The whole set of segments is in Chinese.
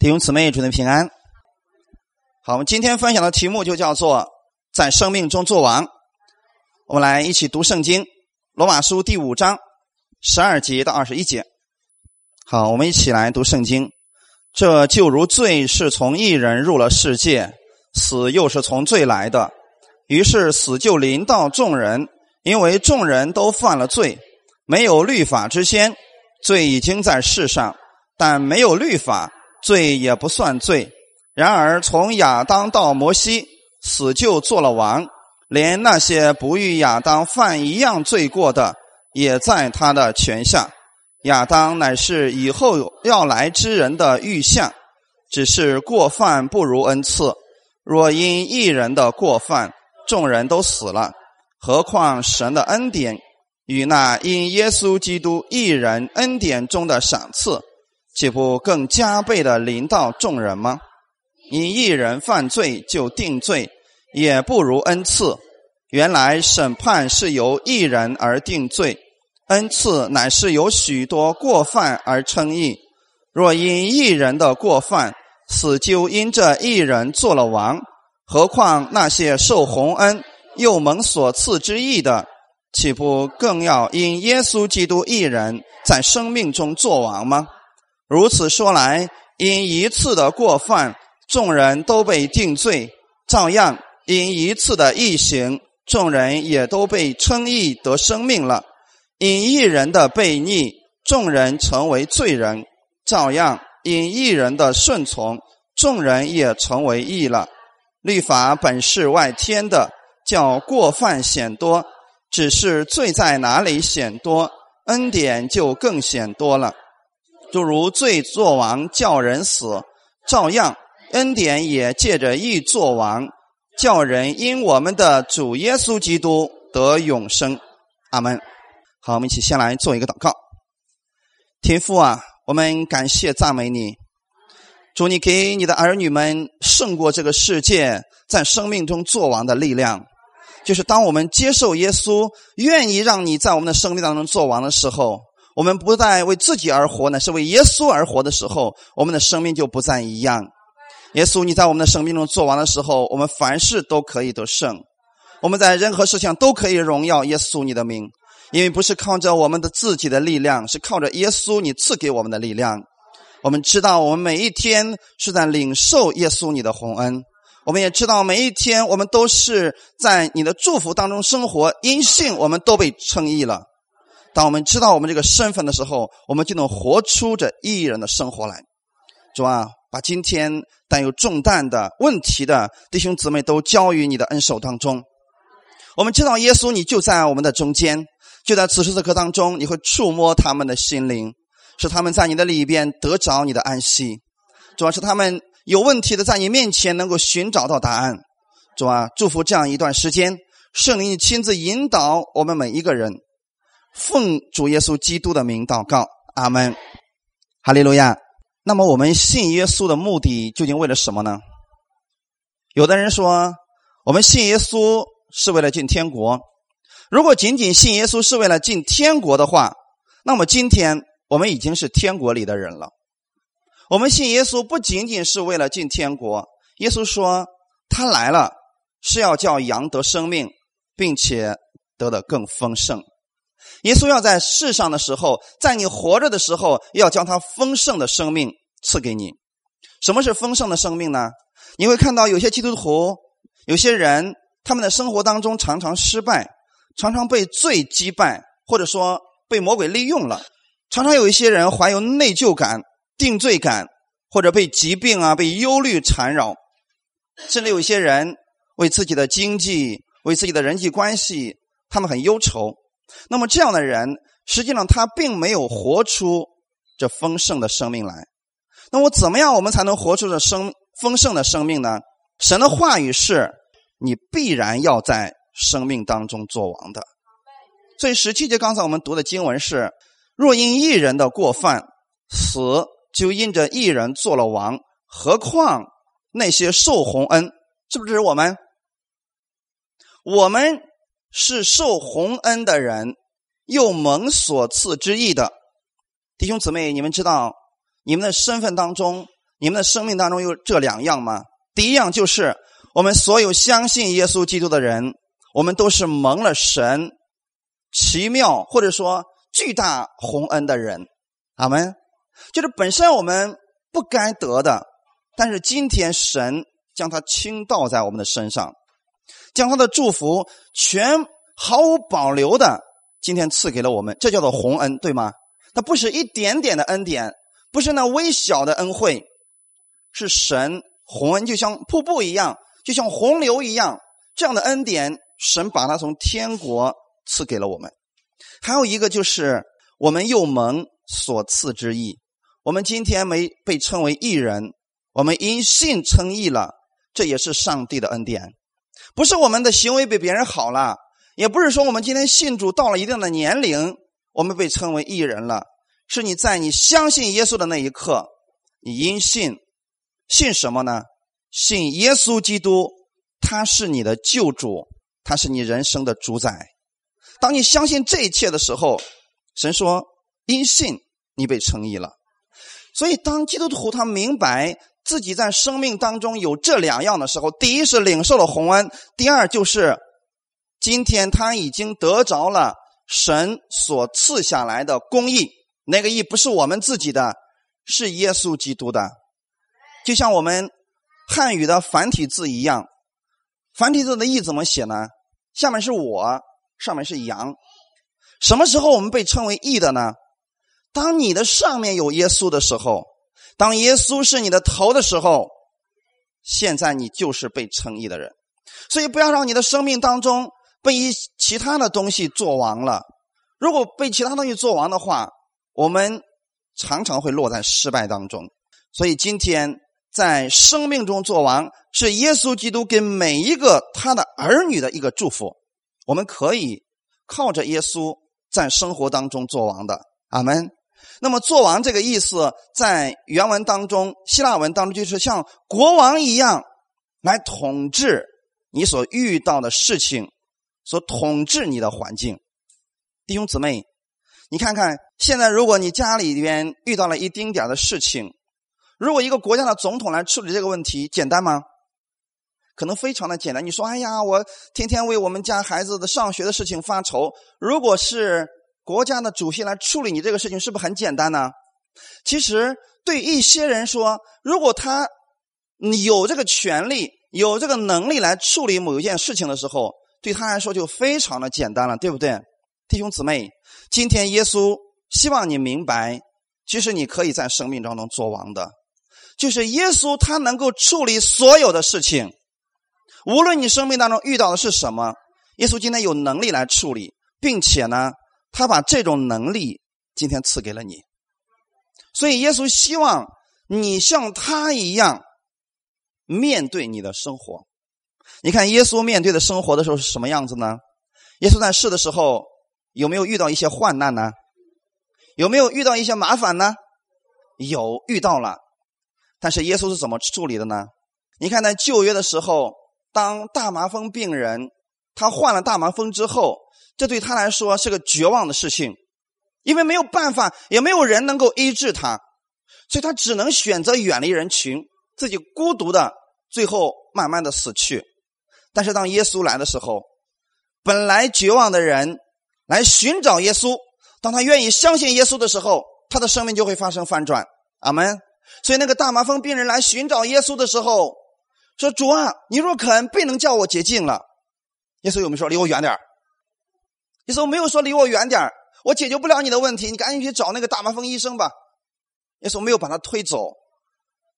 弟兄姊妹，祝您平安。好，我们今天分享的题目就叫做“在生命中做王”。我们来一起读圣经，《罗马书》第五章十二节到二十一节。好，我们一起来读圣经。这就如罪是从一人入了世界，死又是从罪来的，于是死就临到众人，因为众人都犯了罪。没有律法之先，罪已经在世上，但没有律法。罪也不算罪，然而从亚当到摩西，死就做了王，连那些不与亚当犯一样罪过的，也在他的权下。亚当乃是以后要来之人的预象，只是过犯不如恩赐。若因一人的过犯，众人都死了，何况神的恩典与那因耶稣基督一人恩典中的赏赐？岂不更加倍的临到众人吗？因一人犯罪就定罪，也不如恩赐。原来审判是由一人而定罪，恩赐乃是由许多过犯而称义。若因一人的过犯，死就因这一人做了王，何况那些受洪恩又蒙所赐之义的，岂不更要因耶稣基督一人在生命中做王吗？如此说来，因一次的过犯，众人都被定罪；照样因一次的异行，众人也都被称义得生命了。因一人的悖逆，众人成为罪人；照样因一人的顺从，众人也成为义了。律法本是外天的，叫过犯显多；只是罪在哪里显多，恩典就更显多了。就如罪作王叫人死，照样恩典也借着义作王，叫人因我们的主耶稣基督得永生。阿门。好，我们一起先来做一个祷告。天父啊，我们感谢赞美你，祝你给你的儿女们胜过这个世界，在生命中作王的力量。就是当我们接受耶稣，愿意让你在我们的生命当中作王的时候。我们不再为自己而活呢，是为耶稣而活的时候，我们的生命就不再一样。耶稣，你在我们的生命中做完的时候，我们凡事都可以得胜。我们在任何事情都可以荣耀耶稣你的名，因为不是靠着我们的自己的力量，是靠着耶稣你赐给我们的力量。我们知道，我们每一天是在领受耶稣你的洪恩。我们也知道，每一天我们都是在你的祝福当中生活，因信我们都被称义了。当我们知道我们这个身份的时候，我们就能活出这艺人的生活来。主啊，把今天担有重担的问题的弟兄姊妹都交于你的恩手当中。我们知道耶稣，你就在我们的中间，就在此时此刻当中，你会触摸他们的心灵，使他们在你的里边得着你的安息。主要是他们有问题的，在你面前能够寻找到答案。主啊，祝福这样一段时间，圣灵亲自引导我们每一个人。奉主耶稣基督的名祷告，阿门，哈利路亚。那么我们信耶稣的目的究竟为了什么呢？有的人说，我们信耶稣是为了进天国。如果仅仅信耶稣是为了进天国的话，那么今天我们已经是天国里的人了。我们信耶稣不仅仅是为了进天国，耶稣说他来了是要叫羊得生命，并且得的更丰盛。耶稣要在世上的时候，在你活着的时候，要将他丰盛的生命赐给你。什么是丰盛的生命呢？你会看到有些基督徒，有些人，他们的生活当中常常失败，常常被罪击败，或者说被魔鬼利用了。常常有一些人怀有内疚感、定罪感，或者被疾病啊、被忧虑缠绕，甚至有一些人为自己的经济、为自己的人际关系，他们很忧愁。那么这样的人，实际上他并没有活出这丰盛的生命来。那我怎么样，我们才能活出这生丰盛的生命呢？神的话语是：你必然要在生命当中做王的。所以十七节刚才我们读的经文是：若因一人的过犯死，就因着一人做了王，何况那些受洪恩，是不是我们？我们。是受洪恩的人，又蒙所赐之意的弟兄姊妹，你们知道，你们的身份当中，你们的生命当中有这两样吗？第一样就是我们所有相信耶稣基督的人，我们都是蒙了神奇妙或者说巨大洪恩的人。阿门。就是本身我们不该得的，但是今天神将它倾倒在我们的身上，将他的祝福全毫无保留的今天赐给了我们，这叫做洪恩，对吗？它不是一点点的恩典，不是那微小的恩惠，是神洪恩，就像瀑布一样，就像洪流一样，这样的恩典，神把它从天国赐给了我们。还有一个就是我们又蒙所赐之义，我们今天没被称为义人，我们因信称义了，这也是上帝的恩典，不是我们的行为比别人好了，也不是说我们今天信主到了一定的年龄。我们被称为义人了，是你在你相信耶稣的那一刻，你因信，信什么呢？信耶稣基督，他是你的救主，他是你人生的主宰。当你相信这一切的时候，神说因信你被称义了。所以，当基督徒他明白自己在生命当中有这两样的时候，第一是领受了洪恩，第二就是今天他已经得着了。神所赐下来的公义，那个义不是我们自己的，是耶稣基督的。就像我们汉语的繁体字一样，繁体字的义怎么写呢？下面是我，上面是羊。什么时候我们被称为义的呢？当你的上面有耶稣的时候，当耶稣是你的头的时候，现在你就是被称义的人。所以，不要让你的生命当中。被一其他的东西做完了，如果被其他东西做完的话，我们常常会落在失败当中。所以今天在生命中做完，是耶稣基督给每一个他的儿女的一个祝福。我们可以靠着耶稣在生活当中做完的。阿门。那么做完这个意思，在原文当中，希腊文当中就是像国王一样来统治你所遇到的事情。所统治你的环境，弟兄姊妹，你看看现在，如果你家里边遇到了一丁点的事情，如果一个国家的总统来处理这个问题，简单吗？可能非常的简单。你说，哎呀，我天天为我们家孩子的上学的事情发愁。如果是国家的主席来处理你这个事情，是不是很简单呢？其实对一些人说，如果他你有这个权利、有这个能力来处理某一件事情的时候，对他来说就非常的简单了，对不对，弟兄姊妹？今天耶稣希望你明白，其实你可以在生命当中做王的，就是耶稣他能够处理所有的事情，无论你生命当中遇到的是什么，耶稣今天有能力来处理，并且呢，他把这种能力今天赐给了你，所以耶稣希望你像他一样面对你的生活。你看耶稣面对的生活的时候是什么样子呢？耶稣在世的时候有没有遇到一些患难呢？有没有遇到一些麻烦呢？有遇到了，但是耶稣是怎么处理的呢？你看在旧约的时候，当大麻风病人他患了大麻风之后，这对他来说是个绝望的事情，因为没有办法，也没有人能够医治他，所以他只能选择远离人群，自己孤独的，最后慢慢的死去。但是当耶稣来的时候，本来绝望的人来寻找耶稣，当他愿意相信耶稣的时候，他的生命就会发生翻转。阿门。所以那个大麻风病人来寻找耶稣的时候，说：“主啊，你若肯，必能叫我洁净了。”耶稣有没有说离我远点耶稣没有说离我远点我解决不了你的问题，你赶紧去找那个大麻风医生吧。耶稣没有把他推走，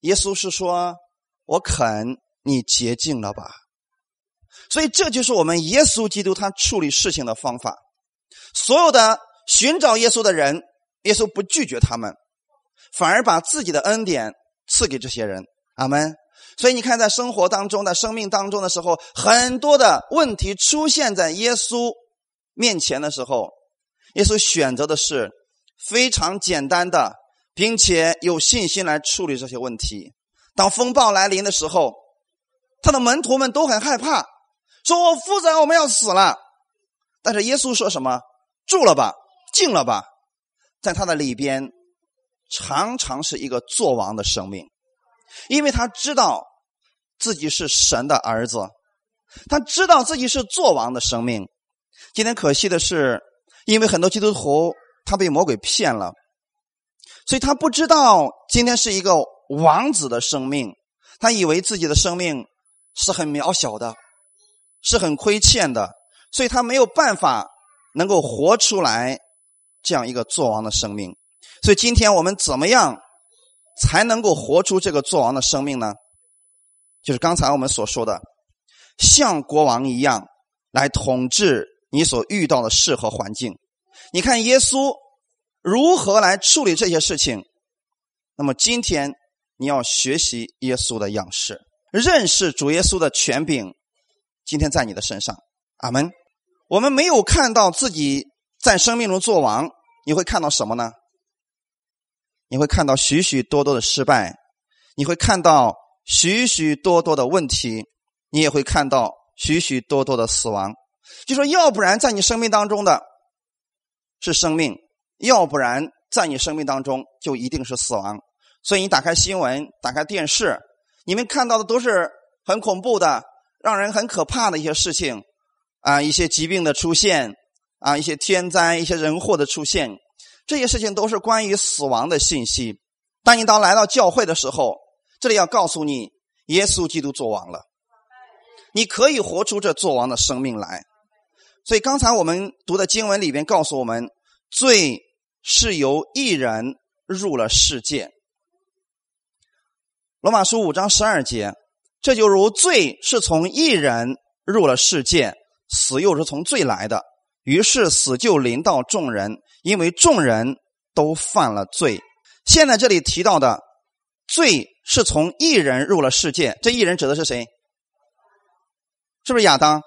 耶稣是说：“我肯，你洁净了吧。”所以这就是我们耶稣基督他处理事情的方法。所有的寻找耶稣的人，耶稣不拒绝他们，反而把自己的恩典赐给这些人。阿门。所以你看，在生活当中、的生命当中的时候，很多的问题出现在耶稣面前的时候，耶稣选择的是非常简单的，并且有信心来处理这些问题。当风暴来临的时候，他的门徒们都很害怕。说：“我负责，我们要死了。”但是耶稣说什么？住了吧，静了吧，在他的里边，常常是一个作王的生命。因为他知道自己是神的儿子，他知道自己是作王的生命。今天可惜的是，因为很多基督徒他被魔鬼骗了，所以他不知道今天是一个王子的生命，他以为自己的生命是很渺小的，是很亏欠的，所以他没有办法能够活出来这样一个作王的生命。所以今天我们怎么样才能够活出这个作王的生命呢？就是刚才我们所说的，像国王一样来统治你所遇到的事和环境。你看耶稣如何来处理这些事情？那么今天你要学习耶稣的样式，认识主耶稣的权柄。今天在你的身上，阿门。我们没有看到自己在生命中做王，你会看到什么呢？你会看到许许多多的失败，你会看到许许多多的问题，你也会看到许许多多的死亡。就说，要不然在你生命当中的是生命，要不然在你生命当中就一定是死亡。所以你打开新闻，打开电视，你们看到的都是很恐怖的、让人很可怕的一些事情啊，一些疾病的出现啊，一些天灾、一些人祸的出现。这些事情都是关于死亡的信息。当你当来到教会的时候，这里要告诉你，耶稣基督作王了，你可以活出这作王的生命来。所以刚才我们读的经文里边告诉我们，罪是由一人入了世界。罗马书五章十二节，这就如罪是从一人入了世界，死又是从罪来的。于是死就临到众人，因为众人都犯了罪。现在这里提到的罪是从一人入了世界，这一人指的是谁？是不是亚当？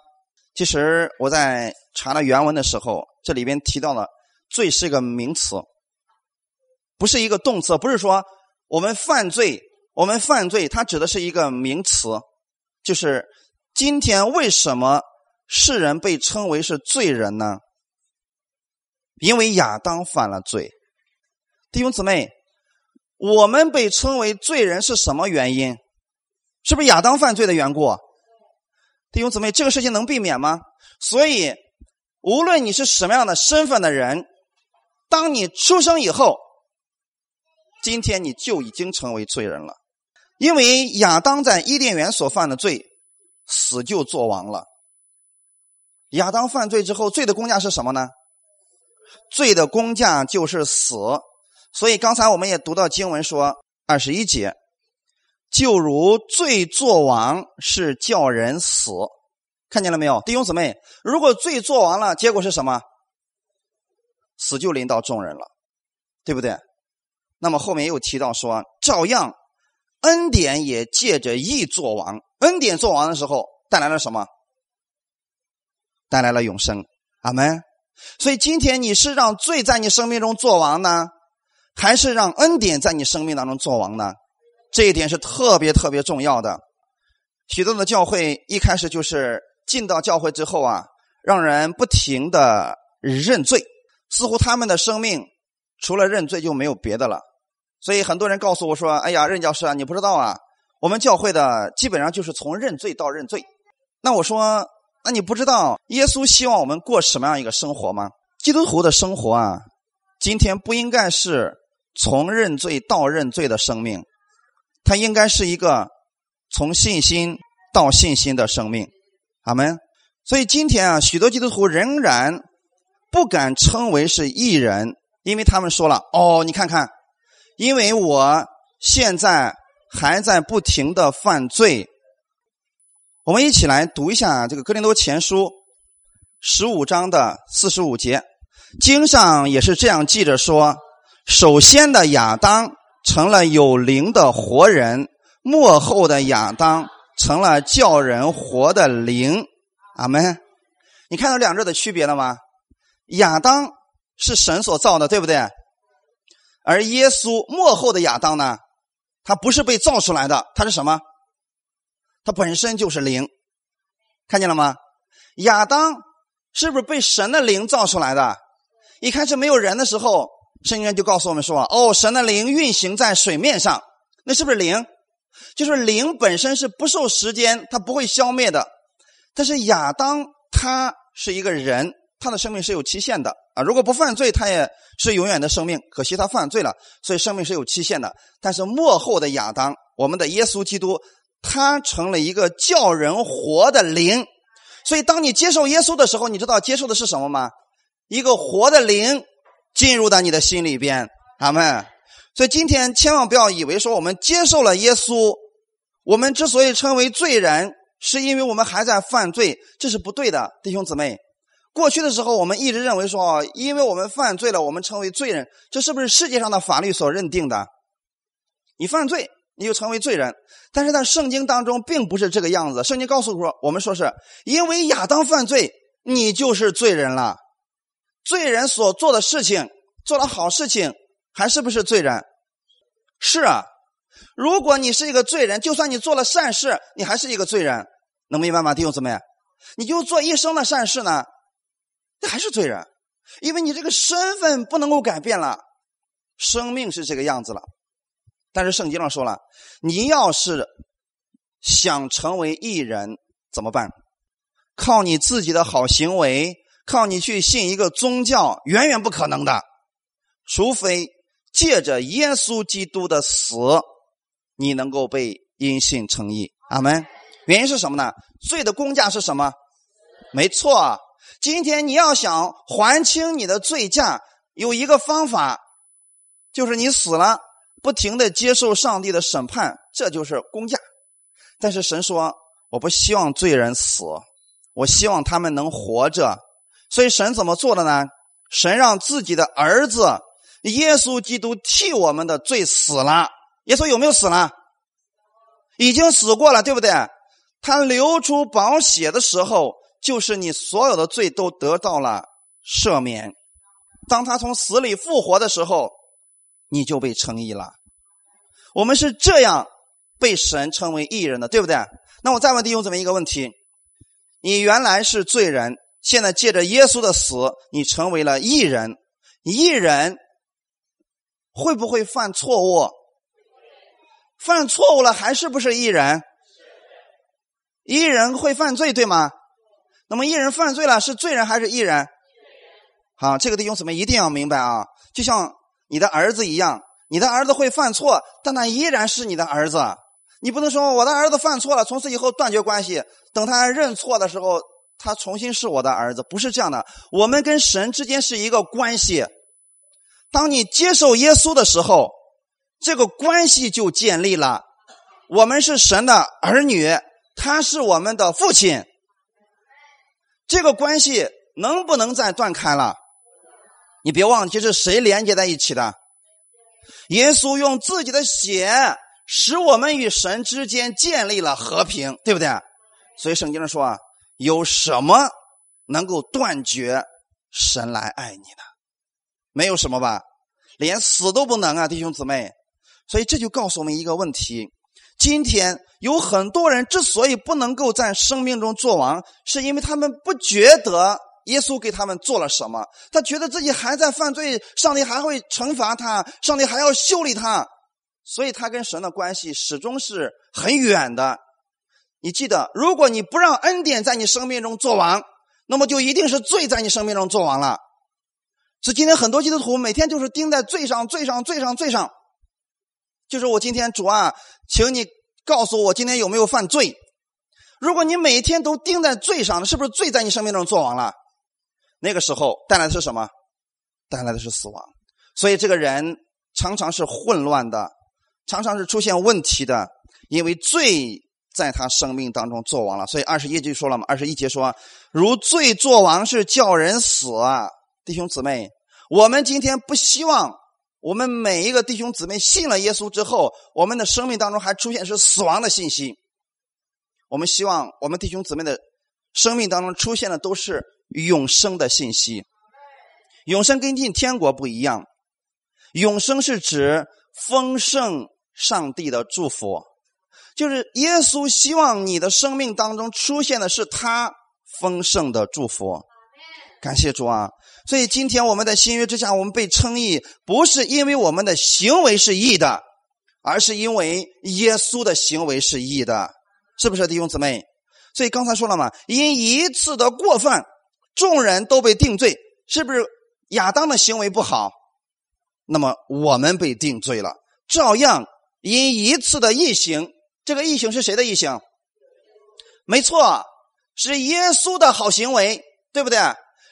其实我在查了原文的时候，这里边提到了罪是一个名词，不是一个动词，不是说我们犯罪，我们犯罪，它指的是一个名词，就是今天为什么？世人被称为是罪人呢，因为亚当犯了罪。弟兄姊妹，我们被称为罪人是什么原因？是不是亚当犯罪的缘故？弟兄姊妹，这个事情能避免吗？所以，无论你是什么样的身份的人，当你出生以后，今天你就已经成为罪人了，因为亚当在伊甸园所犯的罪，死就作王了。亚当犯罪之后，罪的工价是什么呢？罪的工价就是死。所以刚才我们也读到经文说，二十一节，就如罪作王是叫人死，看见了没有，弟兄姊妹？如果罪作王了，结果是什么？死就临到众人了，对不对？那么后面又提到说，照样恩典也借着义作王，恩典作王的时候带来了什么？带来了永生，阿门。所以今天你是让罪在你生命中做王呢，还是让恩典在你生命当中做王呢？这一点是特别特别重要的。许多的教会一开始就是进到教会之后啊，让人不停的认罪，似乎他们的生命除了认罪就没有别的了。所以很多人告诉我说：“哎呀，任教师啊，你不知道啊，我们教会的基本上就是从认罪到认罪。”那我说。那你不知道耶稣希望我们过什么样一个生活吗？基督徒的生活啊，今天不应该是从认罪到认罪的生命，它应该是一个从信心到信心的生命。阿门。所以今天啊，许多基督徒仍然不敢称为是义人，因为他们说了：“哦，你看看，因为我现在还在不停的犯罪。”我们一起来读一下这个《哥林多前书》十五章的四十五节，经上也是这样记着说：首先的亚当成了有灵的活人，末后的亚当成了叫人活的灵。阿门。你看到两者的区别了吗？亚当是神所造的，对不对？而耶稣末后的亚当呢？他不是被造出来的，他是什么？他本身就是灵，看见了吗？亚当是不是被神的灵造出来的？一开始没有人的时候，圣经就告诉我们说：“哦，神的灵运行在水面上，那是不是灵？就是灵本身是不受时间，它不会消灭的。但是亚当他是一个人，他的生命是有期限的啊！如果不犯罪，他也是永远的生命。可惜他犯罪了，所以生命是有期限的。但是末后的亚当，我们的耶稣基督，他成了一个叫人活的灵。所以当你接受耶稣的时候，你知道接受的是什么吗？一个活的灵进入到你的心里边，阿门。所以今天千万不要以为说我们接受了耶稣，我们之所以称为罪人，是因为我们还在犯罪，这是不对的，弟兄姊妹。过去的时候，我们一直认为说，因为我们犯罪了，我们成为罪人，这是不是世界上的法律所认定的？你犯罪，你就成为罪人。但是在圣经当中，并不是这个样子。圣经告诉说，我们说是因为亚当犯罪，你就是罪人了。罪人所做的事情，做了好事情。还是不是罪人？是啊，如果你是一个罪人，就算你做了善事，你还是一个罪人，能明白吗？弟兄姊妹，你就做一生的善事呢，你还是罪人，因为你这个身份不能够改变了，生命是这个样子了。但是圣经上说了，你要是想成为艺人，怎么办？靠你自己的好行为，靠你去信一个宗教，远远不可能的，除非。借着耶稣基督的死，你能够被因信称义。阿门。原因是什么呢？罪的公价是什么？没错。今天你要想还清你的罪价，有一个方法，就是你死了，不停的接受上帝的审判，这就是公价。但是神说，我不希望罪人死，我希望他们能活着。所以神怎么做的呢？神让自己的儿子。耶稣基督替我们的罪死了。耶稣有没有死呢？已经死过了，对不对？他流出宝血的时候，就是你所有的罪都得到了赦免。当他从死里复活的时候，你就被称义了。我们是这样被神称为义人的，对不对？那我再问弟兄姊妹一个问题：你原来是罪人，现在借着耶稣的死，你成为了义人。义人。会不会犯错误？犯错误了还是不是艺人？艺人会犯罪对吗？那么艺人犯罪了是罪人还是艺人？好，这个弟兄姊妹一定要明白啊！就像你的儿子一样，你的儿子会犯错，但他依然是你的儿子。你不能说我的儿子犯错了，从此以后断绝关系。等他认错的时候，他重新是我的儿子，不是这样的。我们跟神之间是一个关系。当你接受耶稣的时候，这个关系就建立了。我们是神的儿女，他是我们的父亲。这个关系能不能再断开了？你别忘记是谁连接在一起的？耶稣用自己的血使我们与神之间建立了和平，对不对？所以圣经上说啊，有什么能够断绝神来爱你呢？没有什么吧，连死都不能啊，弟兄姊妹。所以这就告诉我们一个问题：今天有很多人之所以不能够在生命中做王，是因为他们不觉得耶稣给他们做了什么，他觉得自己还在犯罪，上帝还会惩罚他，上帝还要修理他，所以他跟神的关系始终是很远的。你记得，如果你不让恩典在你生命中做王，那么就一定是罪在你生命中做王了。所以今天很多基督徒每天就是盯在罪上、罪上、罪上、罪上。就是我今天主啊，请你告诉我今天有没有犯罪？如果你每天都盯在罪上，是不是罪在你生命中做完了？那个时候带来的是什么？带来的是死亡。所以这个人常常是混乱的，常常是出现问题的，因为罪在他生命当中做王了。所以二十一节说了嘛，二十一节说：“如罪作王是叫人死啊。”弟兄姊妹，我们今天不希望我们每一个弟兄姊妹信了耶稣之后，我们的生命当中还出现是死亡的信息。我们希望我们弟兄姊妹的生命当中出现的都是永生的信息。永生跟进天国不一样，永生是指丰盛上帝的祝福，就是耶稣希望你的生命当中出现的是他丰盛的祝福。感谢主啊！所以今天我们在新约之下，我们被称义，不是因为我们的行为是义的，而是因为耶稣的行为是义的，是不是弟兄姊妹？所以刚才说了嘛，因一次的过犯，众人都被定罪，是不是亚当的行为不好？那么我们被定罪了，照样因一次的异行，这个异形是谁的异形？没错，是耶稣的好行为，对不对？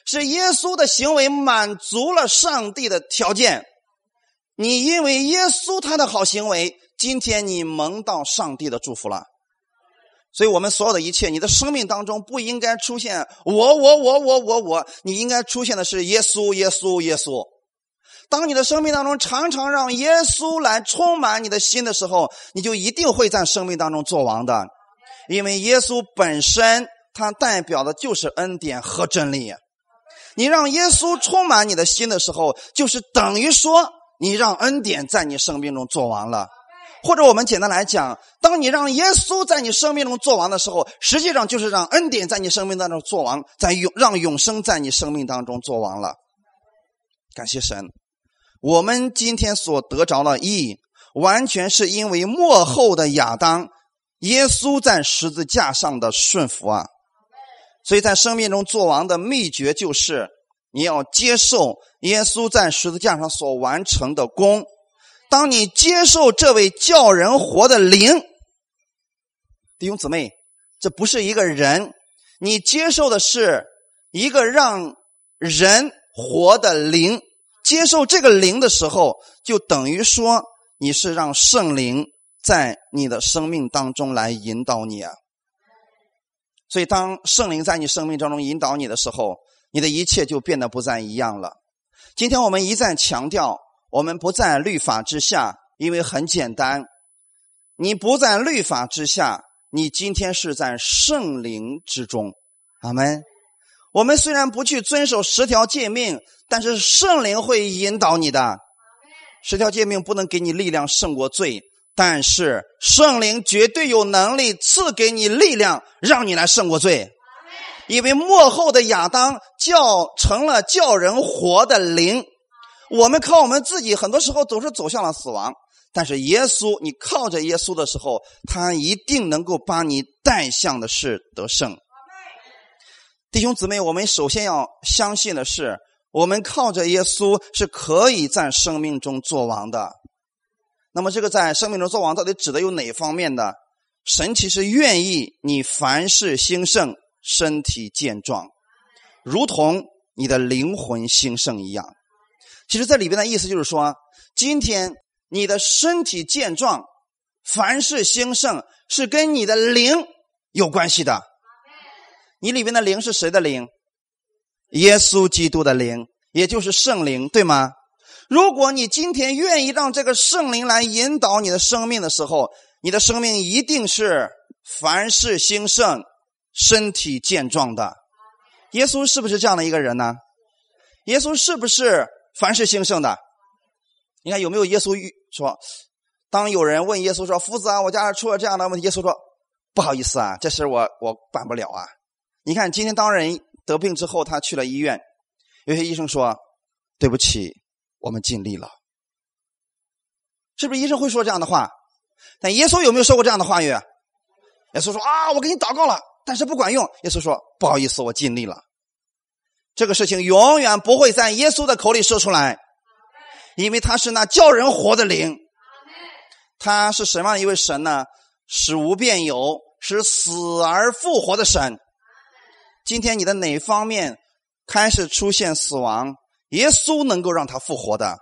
是耶稣的行为满足了上帝的条件。你因为耶稣他的好行为，今天你蒙到上帝的祝福了。所以，我们所有的一切，你的生命当中不应该出现我我我我我我，你应该出现的是耶稣耶稣耶稣。当你的生命当中常常让耶稣来充满你的心的时候，你就一定会在生命当中做王的，因为耶稣本身它代表的就是恩典和真理。你让耶稣充满你的心的时候，就是等于说你让恩典在你生命中做完了。或者我们简单来讲，当你让耶稣在你生命中做完的时候，实际上就是让恩典在你生命当中做完，在永让永生在你生命当中做完了。感谢神，我们今天所得着的义，完全是因为幕后的亚当，耶稣在十字架上的顺服啊。所以在生命中做王的秘诀就是，你要接受耶稣在十字架上所完成的功。当你接受这位叫人活的灵，弟兄姊妹，这不是一个人，你接受的是一个让人活的灵。接受这个灵的时候，就等于说你是让圣灵在你的生命当中来引导你啊。所以，当圣灵在你生命当中引导你的时候，你的一切就变得不再一样了。今天我们一再强调。我们不在律法之下，因为很简单，你不在律法之下，你今天是在圣灵之中。阿门。我们虽然不去遵守十条诫命，但是圣灵会引导你的。十条诫命不能给你力量胜过罪，但是圣灵绝对有能力赐给你力量，让你来胜过罪。因为幕后的亚当叫成了叫人活的灵。我们靠我们自己，很多时候总是走向了死亡。但是耶稣，你靠着耶稣的时候，他一定能够把你带向的是得胜。弟兄姊妹，我们首先要相信的是，我们靠着耶稣是可以在生命中作王的。那么，这个在生命中作王到底指的有哪方面的？神其实愿意你凡事兴盛，身体健壮，如同你的灵魂兴盛一样。其实，在里边的意思就是说，今天你的身体健壮，凡事兴盛，是跟你的灵有关系的。你里面的灵是谁的灵？耶稣基督的灵，也就是圣灵，对吗？如果你今天愿意让这个圣灵来引导你的生命的时候，你的生命一定是凡事兴盛、身体健壮的。耶稣是不是这样的一个人呢？耶稣是不是？凡事兴盛的，你看有没有耶稣说？当有人问耶稣说：“夫子啊，我家里出了这样的问题。”耶稣说：“不好意思啊，这事我我办不了啊。”你看今天当人得病之后，他去了医院，有些医生说：“对不起，我们尽力了。”是不是医生会说这样的话？但耶稣有没有说过这样的话语？耶稣说：“啊，我给你祷告了，但是不管用。”耶稣说：“不好意思，我尽力了。”这个事情永远不会在耶稣的口里说出来，因为他是那叫人活的灵。他是什么样一位神呢？使无变有，使死而复活的神。今天你的哪方面开始出现死亡？耶稣能够让他复活的。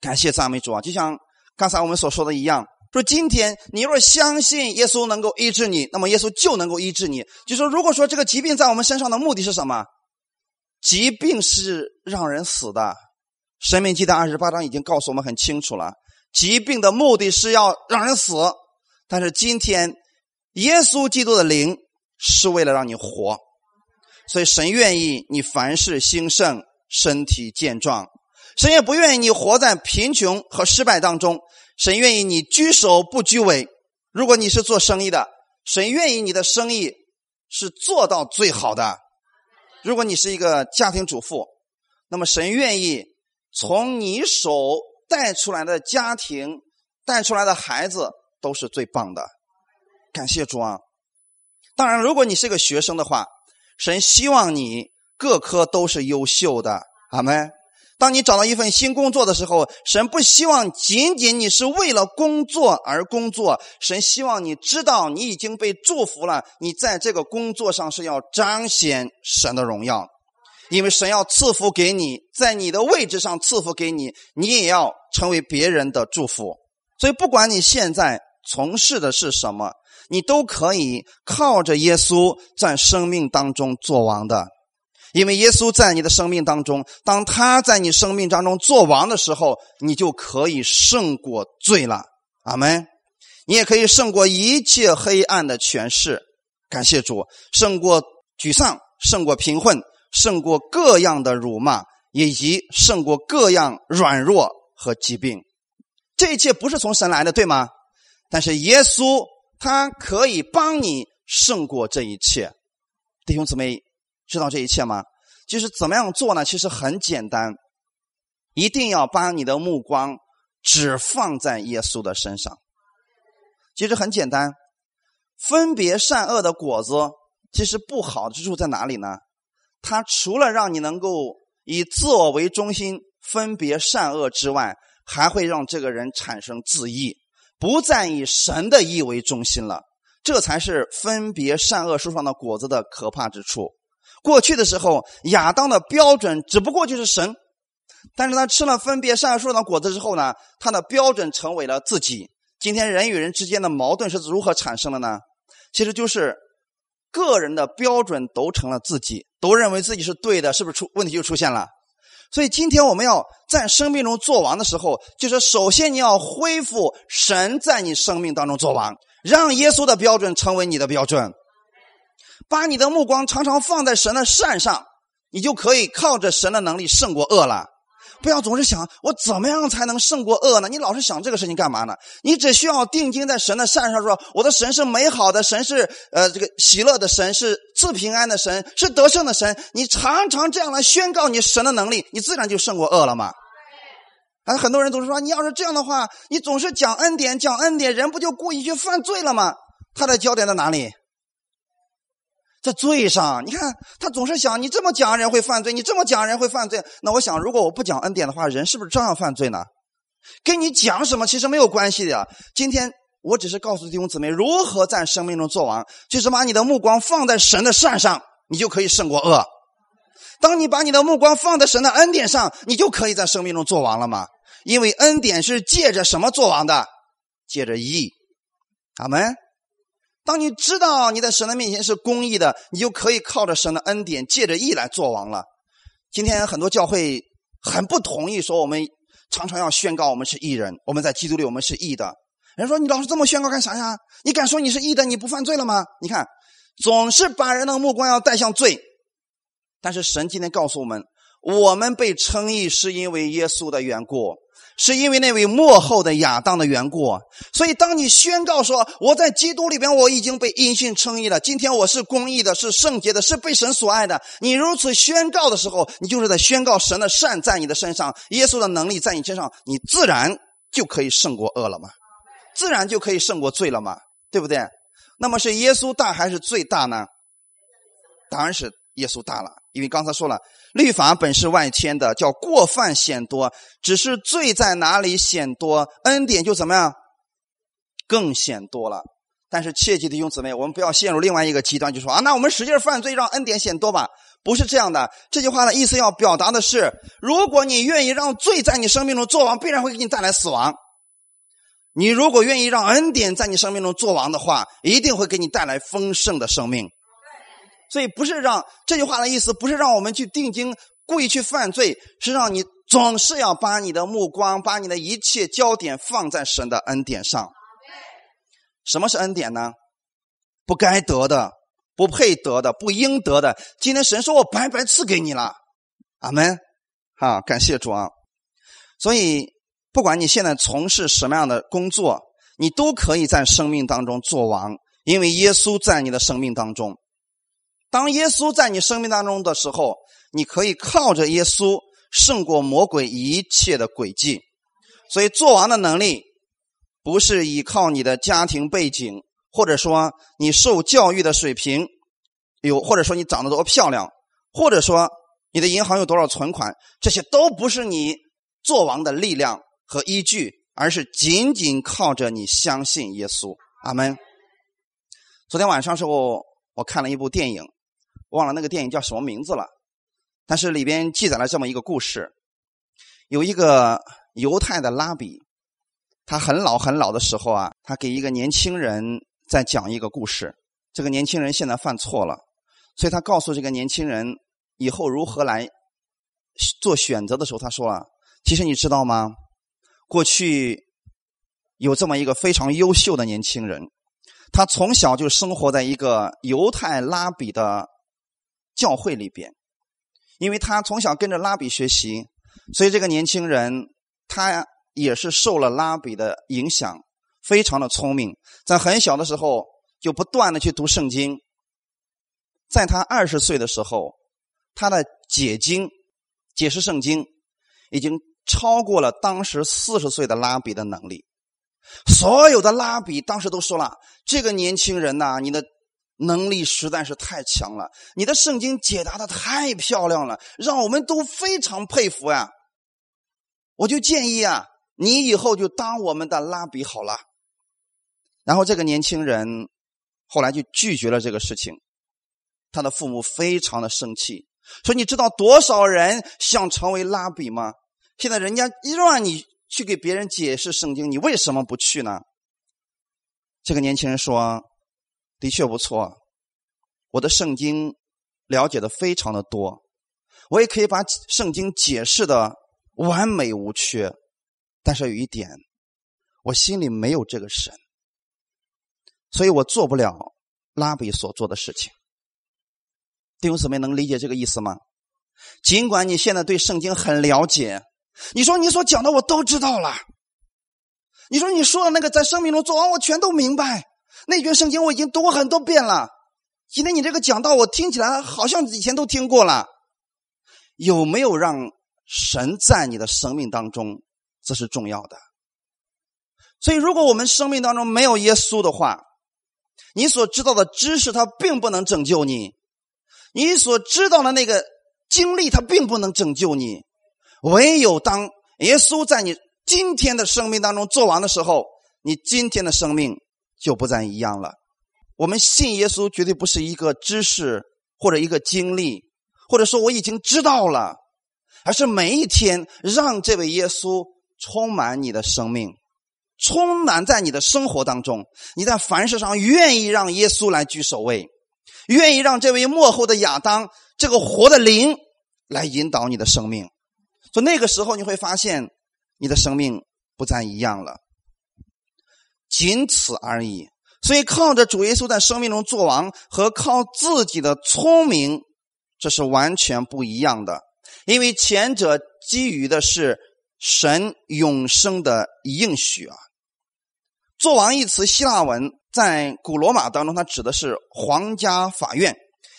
感谢赞美主啊！就像刚才我们所说的一样，说今天你若相信耶稣能够医治你，那么耶稣就能够医治你。就说如果说这个疾病在我们身上的目的是什么？疾病是让人死的，《生命记》的二十八章已经告诉我们很清楚了。疾病的目的是要让人死，但是今天耶稣基督的灵是为了让你活，所以神愿意你凡事兴盛，身体健壮。神也不愿意你活在贫穷和失败当中，神愿意你居首不居尾。如果你是做生意的，神愿意你的生意是做到最好的。如果你是一个家庭主妇，那么神愿意从你手带出来的家庭、带出来的孩子都是最棒的。感谢主啊！当然，如果你是个学生的话，神希望你各科都是优秀的。阿门。当你找到一份新工作的时候，神不希望仅仅你是为了工作而工作，神希望你知道你已经被祝福了，你在这个工作上是要彰显神的荣耀，因为神要赐福给你，在你的位置上赐福给你，你也要成为别人的祝福。所以，不管你现在从事的是什么，你都可以靠着耶稣在生命当中做王的。因为耶稣在你的生命当中，当他在你生命当中做王的时候，你就可以胜过罪了。阿门。你也可以胜过一切黑暗的权势。感谢主，胜过沮丧，胜过贫困，胜过各样的辱骂，以及胜过各样软弱和疾病。这一切不是从神来的，对吗？但是耶稣他可以帮你胜过这一切，弟兄姊妹。知道这一切吗？就是怎么样做呢？其实很简单，一定要把你的目光只放在耶稣的身上。其实很简单，分别善恶的果子，其实不好之处在哪里呢？它除了让你能够以自我为中心分别善恶之外，还会让这个人产生自义，不再以神的意为中心了。这才是分别善恶树上的果子的可怕之处。过去的时候，亚当的标准只不过就是神，但是他吃了分别善恶树的果子之后呢，他的标准成为了自己。今天人与人之间的矛盾是如何产生的呢？其实就是个人的标准都成了自己，都认为自己是对的，是不是出问题就出现了？所以今天我们要在生命中做王的时候，就是首先你要恢复神在你生命当中做王，让耶稣的标准成为你的标准。把你的目光常常放在神的善上，你就可以靠着神的能力胜过恶了。不要总是想我怎么样才能胜过恶呢？你老是想这个事情干嘛呢？你只需要定睛在神的善上，说我的神是美好的，神是呃这个喜乐的神，是赐平安的神，是得胜的神。你常常这样来宣告你神的能力，你自然就胜过恶了嘛。啊，很多人总是说，你要是这样的话，你总是讲恩典，讲恩典，人不就故意去犯罪了吗？他的焦点在哪里？在罪上，你看他总是想你这么讲人会犯罪，你这么讲人会犯罪。那我想，如果我不讲恩典的话，人是不是照样犯罪呢？跟你讲什么其实没有关系的。今天我只是告诉弟兄姊妹如何在生命中做王，就是把你的目光放在神的善上，你就可以胜过恶。当你把你的目光放在神的恩典上，你就可以在生命中做王了吗？因为恩典是借着什么做王的？借着义。阿门。当你知道你在神的面前是公义的，你就可以靠着神的恩典，借着义来做王了。今天很多教会很不同意，说我们常常要宣告我们是义人，我们在基督里我们是义的。人说你老是这么宣告干啥呀？你敢说你是义的，你不犯罪了吗？你看，总是把人的目光要带向罪。但是神今天告诉我们，我们被称义是因为耶稣的缘故。是因为那位幕后的亚当的缘故，所以当你宣告说我在基督里边我已经被因信称义了，今天我是公义的，是圣洁的，是被神所爱的。你如此宣告的时候，你就是在宣告神的善在你的身上，耶稣的能力在你身上，你自然就可以胜过恶了嘛，自然就可以胜过罪了嘛，对不对？那么是耶稣大还是罪大呢？当然是耶稣大了，因为刚才说了。律法本是外迁的，叫过犯显多，只是罪在哪里显多，恩典就怎么样，更显多了。但是切记弟兄姊妹，我们不要陷入另外一个极端，就说啊，那我们使劲犯罪，让恩典显多吧？不是这样的。这句话的意思要表达的是，如果你愿意让罪在你生命中作王，必然会给你带来死亡；你如果愿意让恩典在你生命中作王的话，一定会给你带来丰盛的生命。所以不是让这句话的意思，不是让我们去定睛故意去犯罪，是让你总是要把你的目光、把你的一切焦点放在神的恩典上。什么是恩典呢？不该得的、不配得的、不应得的，今天神说我白白赐给你了。阿门。好，感谢主啊。所以，不管你现在从事什么样的工作，你都可以在生命当中做王，因为耶稣在你的生命当中。当耶稣在你生命当中的时候，你可以靠着耶稣胜过魔鬼一切的诡计。所以，做王的能力不是依靠你的家庭背景，或者说你受教育的水平，有或者说你长得多漂亮，或者说你的银行有多少存款，这些都不是你做王的力量和依据，而是仅仅靠着你相信耶稣。阿门。昨天晚上时候，我看了一部电影，忘了那个电影叫什么名字了，但是里边记载了这么一个故事：有一个犹太的拉比，他很老很老的时候啊，他给一个年轻人在讲一个故事。这个年轻人现在犯错了，所以他告诉这个年轻人以后如何来做选择的时候，他说了：“其实你知道吗？过去有这么一个非常优秀的年轻人。”他从小就生活在一个犹太拉比的教会里边，因为他从小跟着拉比学习，所以这个年轻人他也是受了拉比的影响，非常的聪明，在很小的时候就不断的去读圣经。在他二十岁的时候，他的解经、解释圣经已经超过了当时四十岁的拉比的能力。所有的拉比当时都说了：“这个年轻人呐，你的能力实在是太强了，你的圣经解答的太漂亮了，让我们都非常佩服呀。”我就建议啊，你以后就当我们的拉比好了。然后这个年轻人后来就拒绝了这个事情，他的父母非常的生气，说：“你知道多少人想成为拉比吗？现在人家让你。”去给别人解释圣经，你为什么不去呢？这个年轻人说：“的确不错，我的圣经了解的非常的多，我也可以把圣经解释的完美无缺。但是有一点，我心里没有这个神，所以我做不了拉比所做的事情。弟兄姊妹能理解这个意思吗？尽管你现在对圣经很了解。”你说你所讲的我都知道了。你说你说的那个在生命中做完我全都明白。那卷圣经我已经读过很多遍了。今天你这个讲道我听起来好像以前都听过了。有没有让神在你的生命当中，这是重要的。所以，如果我们生命当中没有耶稣的话，你所知道的知识它并不能拯救你，你所知道的那个经历它并不能拯救你。唯有当耶稣在你今天的生命当中做完的时候，你今天的生命就不再一样了。我们信耶稣绝对不是一个知识或者一个经历，或者说我已经知道了，而是每一天让这位耶稣充满你的生命，充满在你的生活当中。你在凡事上愿意让耶稣来居首位，愿意让这位幕后的亚当这个活的灵来引导你的生命。所以那个时候你会发现，你的生命不再一样了，仅此而已。所以靠着主耶稣在生命中做王，和靠自己的聪明，这是完全不一样的。因为前者基于的是神永生的应许啊。做王一词希腊文在古罗马当中，它指的是皇家法院，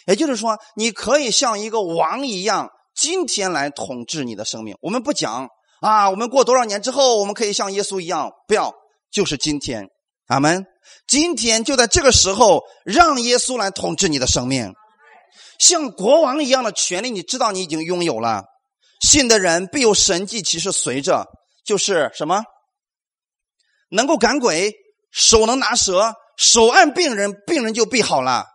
也就是说，你可以像一个王一样。今天来统治你的生命，我们不讲啊。我们过多少年之后，我们可以像耶稣一样，不要，就是今天，阿门。今天就在这个时候，让耶稣来统治你的生命，像国王一样的权利，你知道你已经拥有了。信的人必有神迹其实随着，就是什么，能够赶鬼，手能拿蛇，手按病人，病人就必好了。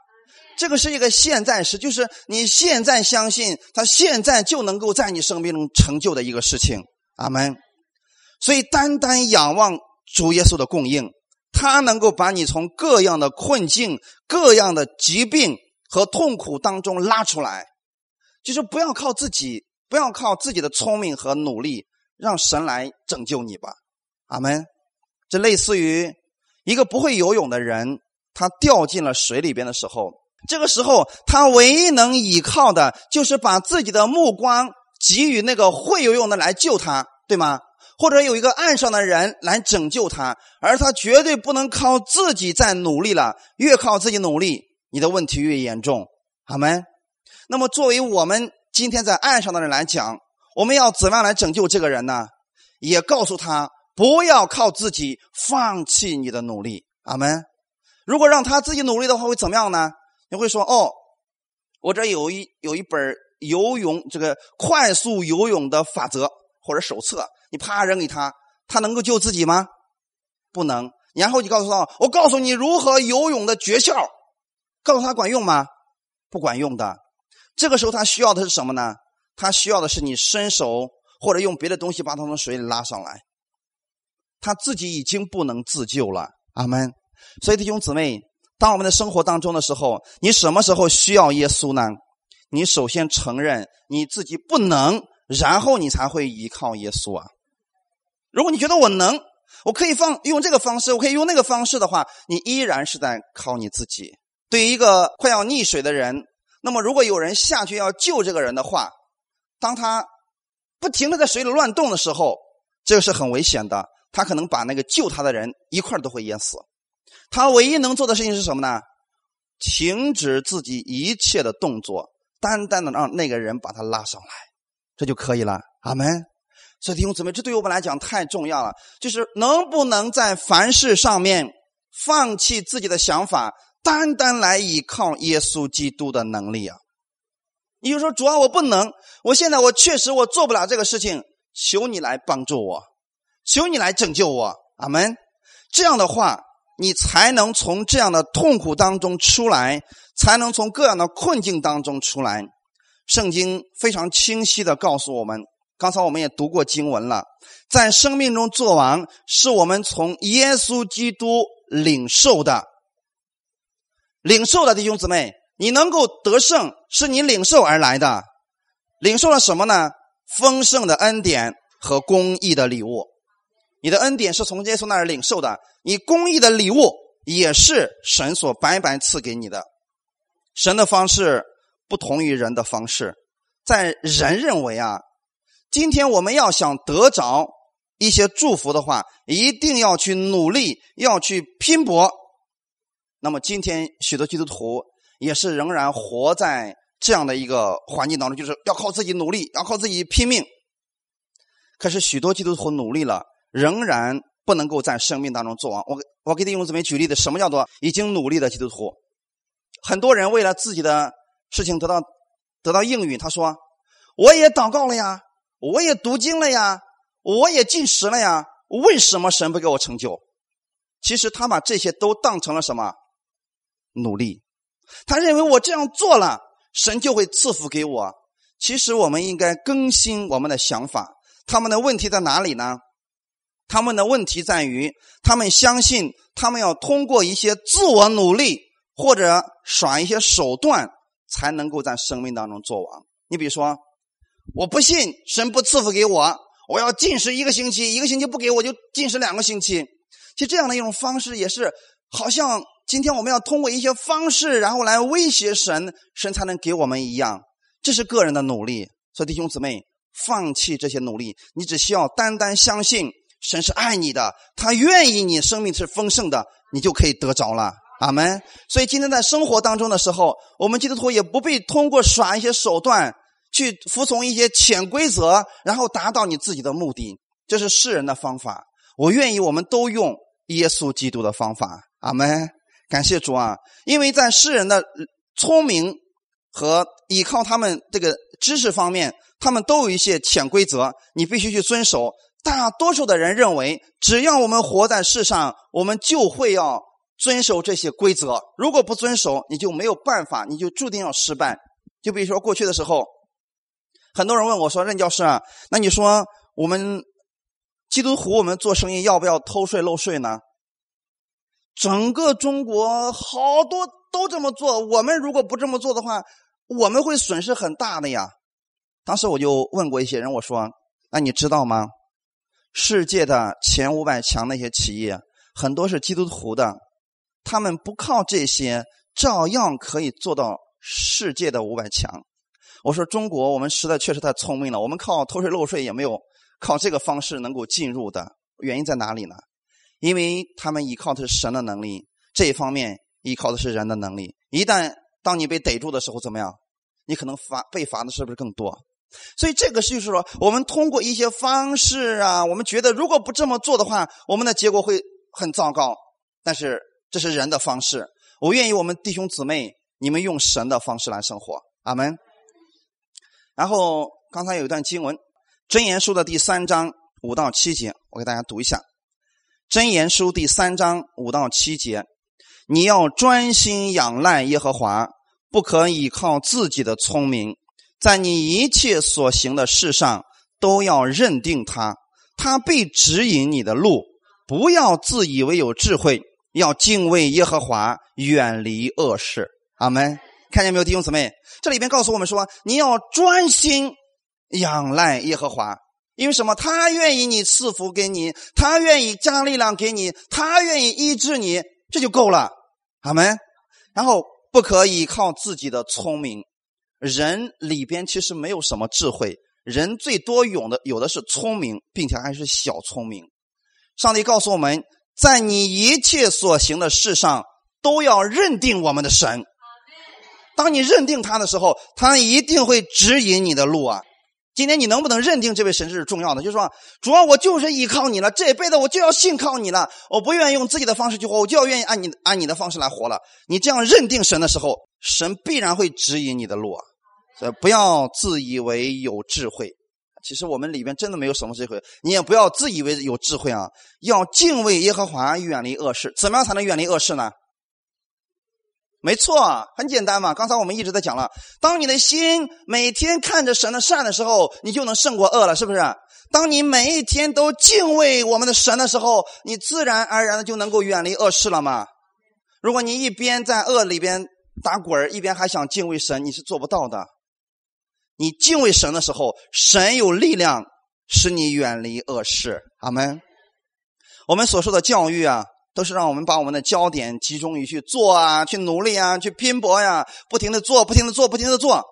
这个是一个现在时，就是你现在相信他，现在就能够在你生命中成就的一个事情。阿门。所以单单仰望主耶稣的供应，他能够把你从各样的困境、各样的疾病和痛苦当中拉出来。就是不要靠自己，不要靠自己的聪明和努力，让神来拯救你吧。阿门。这类似于一个不会游泳的人，他掉进了水里边的时候。这个时候，他唯一能依靠的就是把自己的目光给予那个会游泳的来救他，对吗？或者有一个岸上的人来拯救他，而他绝对不能靠自己再努力了。越靠自己努力，你的问题越严重。好没？那么，作为我们今天在岸上的人来讲，我们要怎么样来拯救这个人呢？也告诉他不要靠自己，放弃你的努力。阿门。如果让他自己努力的话，会怎么样呢？你会说：“哦，我这有一有一本游泳这个快速游泳的法则或者手册，你啪扔给他，他能够救自己吗？不能。然后你告诉他：我告诉你如何游泳的诀窍，告诉他管用吗？不管用的。这个时候他需要的是什么呢？他需要的是你伸手或者用别的东西把他从水里拉上来。他自己已经不能自救了。阿门。所以弟兄姊妹，当我们的生活当中的时候，你什么时候需要耶稣呢？你首先承认你自己不能，然后你才会依靠耶稣啊。如果你觉得我能，我可以放用这个方式，我可以用那个方式的话，你依然是在靠你自己。对于一个快要溺水的人，那么如果有人下去要救这个人的话，当他不停的在水里乱动的时候，这个是很危险的，他可能把那个救他的人一块都会淹死。他唯一能做的事情是什么呢？停止自己一切的动作，单单的让那个人把他拉上来，这就可以了。阿门。所以弟兄姊妹，这对于我们来讲太重要了，就是能不能在凡事上面放弃自己的想法，单单来依靠耶稣基督的能力啊？你就说主要我不能，我现在我确实我做不了这个事情，求你来帮助我，求你来拯救我。阿门。这样的话。你才能从这样的痛苦当中出来，才能从各样的困境当中出来。圣经非常清晰的告诉我们，刚才我们也读过经文了，在生命中做王是我们从耶稣基督领受的，领受的弟兄姊妹，你能够得胜，是你领受而来的，领受了什么呢？丰盛的恩典和公义的礼物。你的恩典是从耶稣那儿领受的，你公义的礼物也是神所白白赐给你的。神的方式不同于人的方式，在人认为啊，今天我们要想得着一些祝福的话，一定要去努力，要去拼搏。那么今天许多基督徒也是仍然活在这样的一个环境当中，就是要靠自己努力，要靠自己拼命。可是许多基督徒努力了。仍然不能够在生命当中做王。我我给弟兄姊妹举例子，什么叫做已经努力的基督徒？很多人为了自己的事情得到得到应允，他说：“我也祷告了呀，我也读经了呀，我也进食了呀，为什么神不给我成就？”其实他把这些都当成了什么努力？他认为我这样做了，神就会赐福给我。其实我们应该更新我们的想法。他们的问题在哪里呢？他们的问题在于，他们相信他们要通过一些自我努力或者耍一些手段，才能够在生命当中做王。你比如说，我不信神不赐福给我，我要禁食一个星期，一个星期不给我就禁食两个星期。其实这样的一种方式也是，好像今天我们要通过一些方式，然后来威胁神，神才能给我们一样。这是个人的努力，所以弟兄姊妹，放弃这些努力，你只需要单单相信。神是爱你的，他愿意你生命是丰盛的，你就可以得着了。阿门。所以今天在生活当中的时候，我们基督徒也不必通过耍一些手段，去服从一些潜规则，然后达到你自己的目的。这是世人的方法。我愿意，我们都用耶稣基督的方法。阿门。感谢主啊！因为在世人的聪明和依靠他们这个知识方面，他们都有一些潜规则，你必须去遵守。大多数的人认为，只要我们活在世上，我们就会要遵守这些规则。如果不遵守，你就没有办法，你就注定要失败。就比如说过去的时候，很多人问我说：“任教师啊，那你说我们基督徒我们做生意要不要偷税漏税呢？”整个中国好多都这么做，我们如果不这么做的话，我们会损失很大的呀。当时我就问过一些人，我说：“那你知道吗？”世界的前五百强那些企业，很多是基督徒的，他们不靠这些，照样可以做到世界的五百强。我说中国，我们实在确实太聪明了，我们靠偷税漏税也没有靠这个方式能够进入的。原因在哪里呢？因为他们依靠的是神的能力，这一方面依靠的是人的能力。一旦当你被逮住的时候，怎么样？你可能罚被罚的是不是更多？所以这个就是说，我们通过一些方式啊，我们觉得如果不这么做的话，我们的结果会很糟糕。但是这是人的方式，我愿意我们弟兄姊妹，你们用神的方式来生活。阿门。然后刚才有一段经文，《箴言书》的第三章五到七节，我给大家读一下。《箴言书》第三章五到七节，你要专心仰赖耶和华，不可倚靠自己的聪明，在你一切所行的事上都要认定他，他必指引你的路。不要自以为有智慧，要敬畏耶和华，远离恶事。阿门。看见没有，弟兄姊妹？这里边告诉我们说，你要专心仰赖耶和华。因为什么？他愿意你赐福给你，他愿意加力量给你，他愿意医治你，这就够了。阿门。然后不可以靠自己的聪明，人里边其实没有什么智慧，人最多有的有的是聪明，并且还是小聪明。上帝告诉我们，在你一切所行的事上，都要认定我们的神。当你认定他的时候，他一定会指引你的路啊。今天你能不能认定这位神是重要的？就是说，主要我就是依靠你了，这辈子我就要信靠你了。我不愿意用自己的方式去活，我就要愿意按你按你的方式来活了。你这样认定神的时候，神必然会指引你的路啊。所以不要自以为有智慧，其实我们里边真的没有什么智慧。你也不要自以为有智慧啊，要敬畏耶和华，远离恶事。怎么样才能远离恶事呢？没错，很简单嘛。刚才我们一直在讲了，当你的心每天看着神的善的时候，你就能胜过恶了，是不是？当你每一天都敬畏我们的神的时候，你自然而然的就能够远离恶事了嘛。如果你一边在恶里边打滚一边还想敬畏神，你是做不到的。你敬畏神的时候，神有力量使你远离恶事。阿门。我们所说的教育啊。都是让我们把我们的焦点集中于去做啊，去努力啊，去拼搏呀，不停的做，不停的做，不停的做。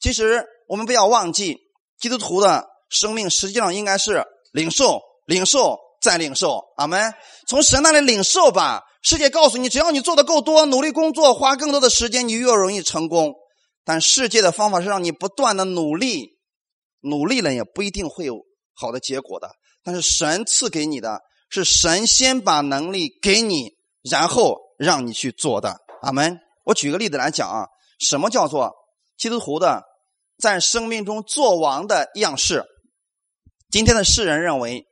其实我们不要忘记，基督徒的生命实际上应该是领受、领受再领受。阿门。从神那里领受吧。世界告诉你，只要你做的够多，努力工作，花更多的时间，你越容易成功。但世界的方法是让你不断的努力，努力了也不一定会有好的结果的。但是神赐给你的。是神先把能力给你，然后让你去做的。阿门。我举个例子来讲啊，什么叫做基督徒的在生命中做王的样式？今天的世人认为，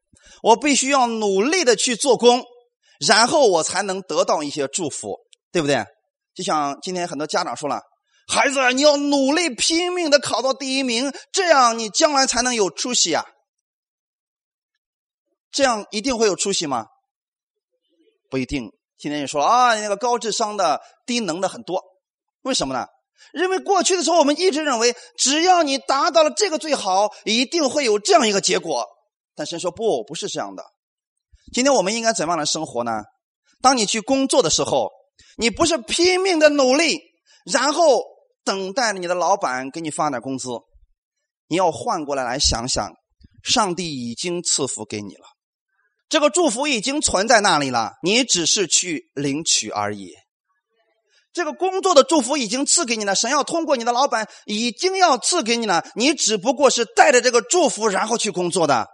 我必须要努力的去做工，然后我才能得到一些祝福，对不对？就像今天很多家长说了，孩子，你要努力拼命的考到第一名，这样你将来才能有出息啊。这样一定会有出息吗？不一定。今天你说啊，那个高智商的、低能的很多，为什么呢？因为过去的时候，我们一直认为，只要你达到了这个最好，一定会有这样一个结果。但神说不，不是这样的。今天我们应该怎么样来生活呢？当你去工作的时候，你不是拼命的努力，然后等待着你的老板给你发点工资，你要换过来来想想，上帝已经赐福给你了。这个祝福已经存在那里了，你只是去领取而已。这个工作的祝福已经赐给你了，神要通过你的老板已经要赐给你了，你只不过是带着这个祝福然后去工作的。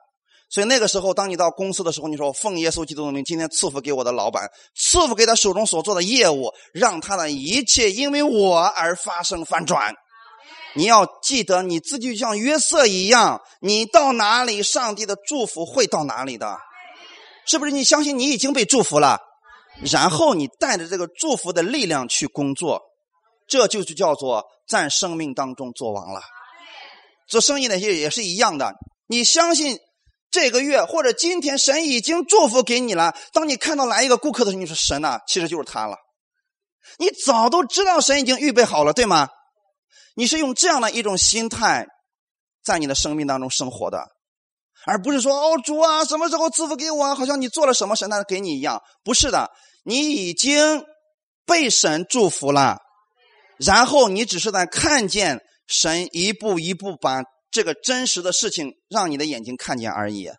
所以那个时候，当你到公司的时候，你说奉耶稣基督的名，今天赐福给我的老板，赐福给他手中所做的业务，让他的一切因为我而发生翻转。你要记得，你自己像约瑟一样，你到哪里，上帝的祝福会到哪里的。是不是你相信你已经被祝福了，然后你带着这个祝福的力量去工作，这就是叫做在生命当中做王了。做生意那些也是一样的，你相信这个月或者今天神已经祝福给你了。当你看到来一个顾客的时候，你说神呐，其实就是他了。你早都知道神已经预备好了，对吗？你是用这样的一种心态在你的生命当中生活的。而不是说哦主啊，什么时候赐福给我？好像你做了什么神，他给你一样。不是的，你已经被神祝福了，然后你只是在看见神一步一步把这个真实的事情让你的眼睛看见而已。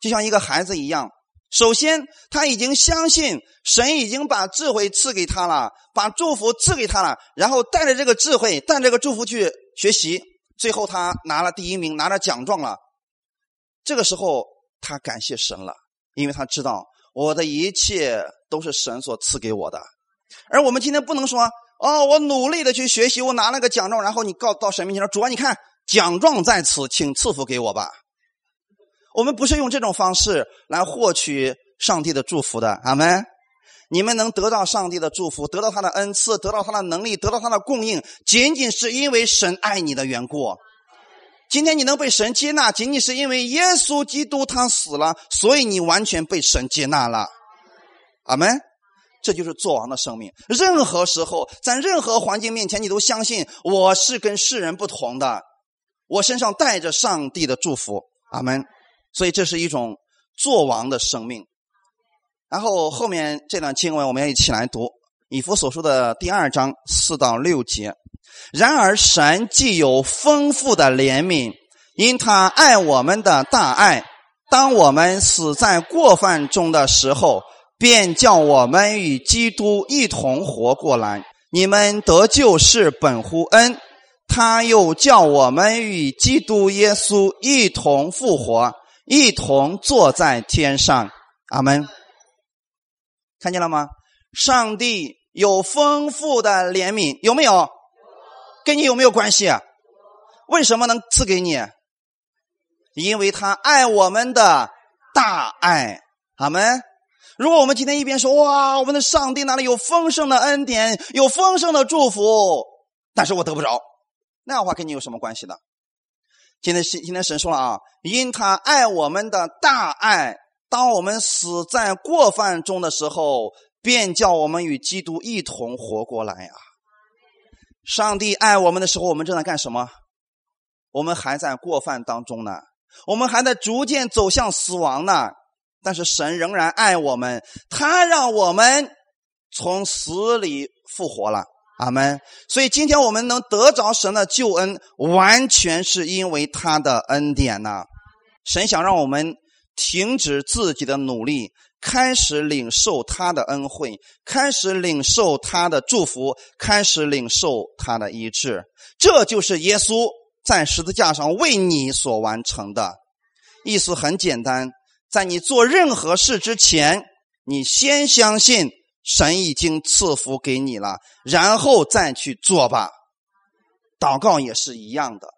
就像一个孩子一样，首先他已经相信神已经把智慧赐给他了，把祝福赐给他了，然后带着这个智慧，带着这个祝福去学习。最后他拿了第一名，拿了奖状了。这个时候他感谢神了，因为他知道我的一切都是神所赐给我的。而我们今天不能说哦，我努力的去学习，我拿了个奖状，然后你告到神面前说主啊，你看奖状在此，请赐福给我吧。我们不是用这种方式来获取上帝的祝福的，阿门。你们能得到上帝的祝福，得到他的恩赐，得到他的能力，得到他的供应，仅仅是因为神爱你的缘故。今天你能被神接纳，仅仅是因为耶稣基督他死了，所以你完全被神接纳了。阿门。这就是做王的生命。任何时候，在任何环境面前，你都相信我是跟世人不同的，我身上带着上帝的祝福。阿门。所以这是一种做王的生命。然后后面这段经文，我们要一起来读以弗所书的第二章四到六节。然而，神既有丰富的怜悯，因他爱我们的大爱，当我们死在过犯中的时候，便叫我们与基督一同活过来。你们得救是本乎恩，他又叫我们与基督耶稣一同复活，一同坐在天上。阿门。看见了吗？上帝有丰富的怜悯，有没有？跟你有没有关系？为什么能赐给你？因为他爱我们的大爱，阿门。如果我们今天一边说哇，我们的上帝那里有丰盛的恩典，有丰盛的祝福，但是我得不着，那样的话跟你有什么关系呢？今天今天神说了啊，因他爱我们的大爱。当我们死在过犯中的时候，便叫我们与基督一同活过来呀！上帝爱我们的时候，我们正在干什么？我们还在过犯当中呢，我们还在逐渐走向死亡呢。但是神仍然爱我们，他让我们从死里复活了。阿门。所以今天我们能得着神的救恩，完全是因为他的恩典呢。神想让我们。停止自己的努力，开始领受他的恩惠，开始领受他的祝福，开始领受他的医治。这就是耶稣在十字架上为你所完成的。意思很简单，在你做任何事之前，你先相信神已经赐福给你了，然后再去做吧。祷告也是一样的，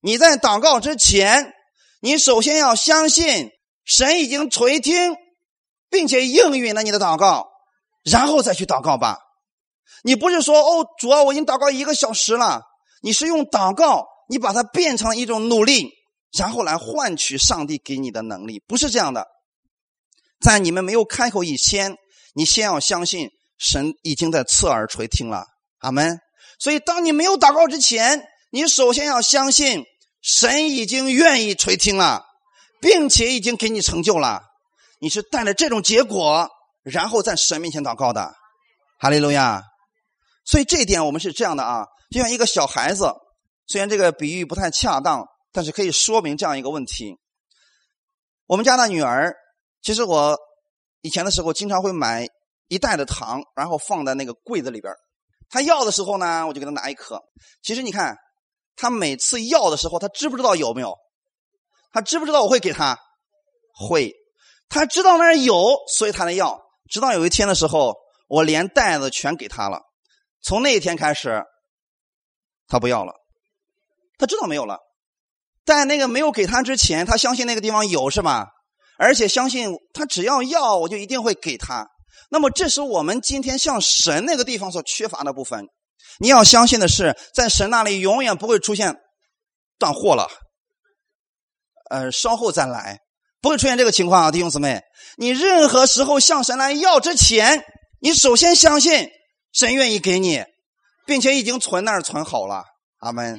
你在祷告之前，你首先要相信。神已经垂听，并且应允了你的祷告，然后再去祷告吧。你不是说哦，主啊，我已经祷告一个小时了。你是用祷告，你把它变成一种努力，然后来换取上帝给你的能力，不是这样的。在你们没有开口以前，你先要相信神已经在侧耳垂听了。阿门。所以，当你没有祷告之前，你首先要相信神已经愿意垂听了。并且已经给你成就了，你是带着这种结果，然后在神面前祷告的，哈利路亚。所以这一点我们是这样的啊，就像一个小孩子，虽然这个比喻不太恰当，但是可以说明这样一个问题。我们家的女儿，其实我以前的时候经常会买一袋的糖，然后放在那个柜子里边。她要的时候呢，我就给她拿一颗。其实你看，她每次要的时候，她知不知道有没有？她知不知道我会给她？会，他知道那儿有，所以他能要。直到有一天的时候，我连袋子全给他了。从那一天开始，他不要了。他知道没有了，在那个没有给他之前，他相信那个地方有，是吧？而且相信他只要要，我就一定会给他。那么，这是我们今天向神那个地方所缺乏的部分。你要相信的是，在神那里永远不会出现断货了。呃，稍后再来，不会出现这个情况啊，弟兄姊妹。你任何时候向神来要之前，你首先相信神愿意给你，并且已经存那儿存好了。阿门。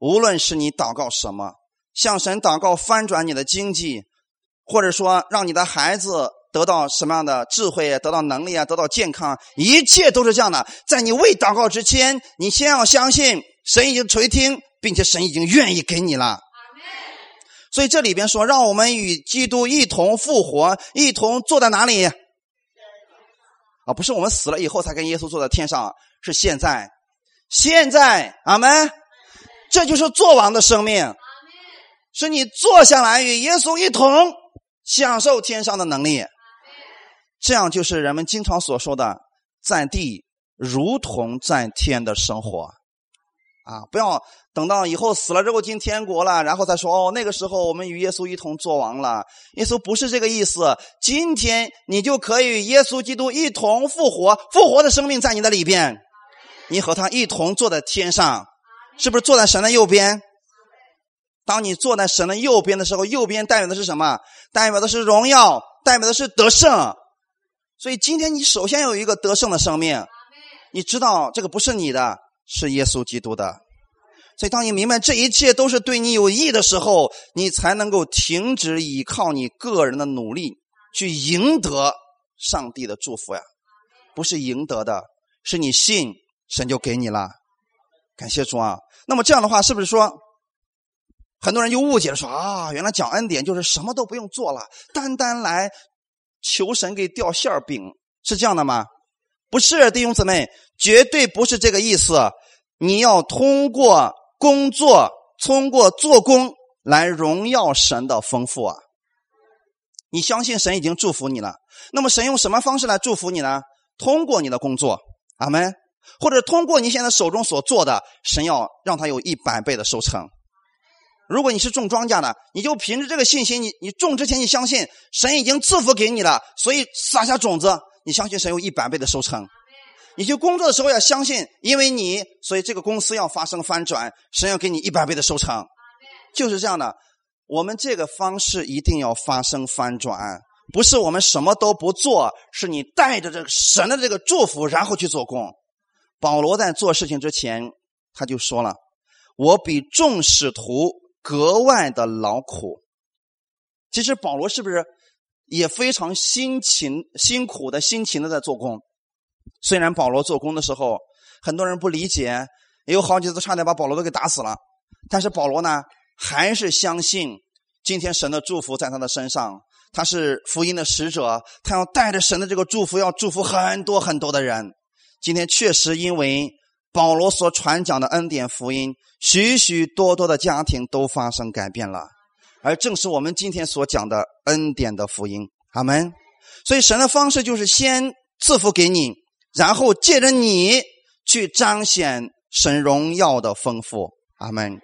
无论是你祷告什么，向神祷告翻转你的经济，或者说让你的孩子得到什么样的智慧、得到能力啊、得到健康，一切都是这样的。在你未祷告之前，你先要相信神已经垂听，并且神已经愿意给你了。所以这里边说，让我们与基督一同复活，一同坐在哪里？啊，不是我们死了以后才跟耶稣坐在天上，是现在，现在，阿门。这就是做王的生命，是你坐下来与耶稣一同享受天上的能力。这样就是人们经常所说的在地如同在天的生活，啊，不要等到以后死了之后进天国了，然后再说哦，那个时候我们与耶稣一同作王了。耶稣不是这个意思，今天你就可以与耶稣基督一同复活，复活的生命在你的里边，你和他一同坐在天上，是不是坐在神的右边？当你坐在神的右边的时候，右边代表的是什么？代表的是荣耀，代表的是得胜。所以今天你首先有一个得胜的生命，你知道这个不是你的，是耶稣基督的。所以当你明白这一切都是对你有益的时候，你才能够停止依靠你个人的努力去赢得上帝的祝福呀。不是赢得的，是你信神就给你了。感谢主啊！那么这样的话，是不是说很多人就误解了，说啊，原来讲恩典就是什么都不用做了，单单来。求神给掉馅饼是这样的吗？不是，弟兄姊妹，绝对不是这个意思。你要通过工作，通过做工来荣耀神的丰富啊！你相信神已经祝福你了，那么神用什么方式来祝福你呢？通过你的工作，阿门，或者通过你现在手中所做的，神要让他有一百倍的收成。如果你是种庄稼的，你就凭着这个信心，你你种之前你相信神已经赐福给你了，所以撒下种子，你相信神有一百倍的收成。你去工作的时候要相信，因为你所以这个公司要发生翻转，神要给你一百倍的收成，就是这样的。我们这个方式一定要发生翻转，不是我们什么都不做，是你带着这个神的这个祝福然后去做工。保罗在做事情之前他就说了：“我比众使徒。”格外的劳苦，其实保罗是不是也非常辛勤、辛苦的辛勤的在做工？虽然保罗做工的时候，很多人不理解，也有好几次差点把保罗都给打死了，但是保罗呢，还是相信今天神的祝福在他的身上。他是福音的使者，他要带着神的这个祝福，要祝福很多很多的人。今天确实因为。保罗所传讲的恩典福音，许许多多的家庭都发生改变了，而正是我们今天所讲的恩典的福音，阿门。所以神的方式就是先赐福给你，然后借着你去彰显神荣耀的丰富，阿门。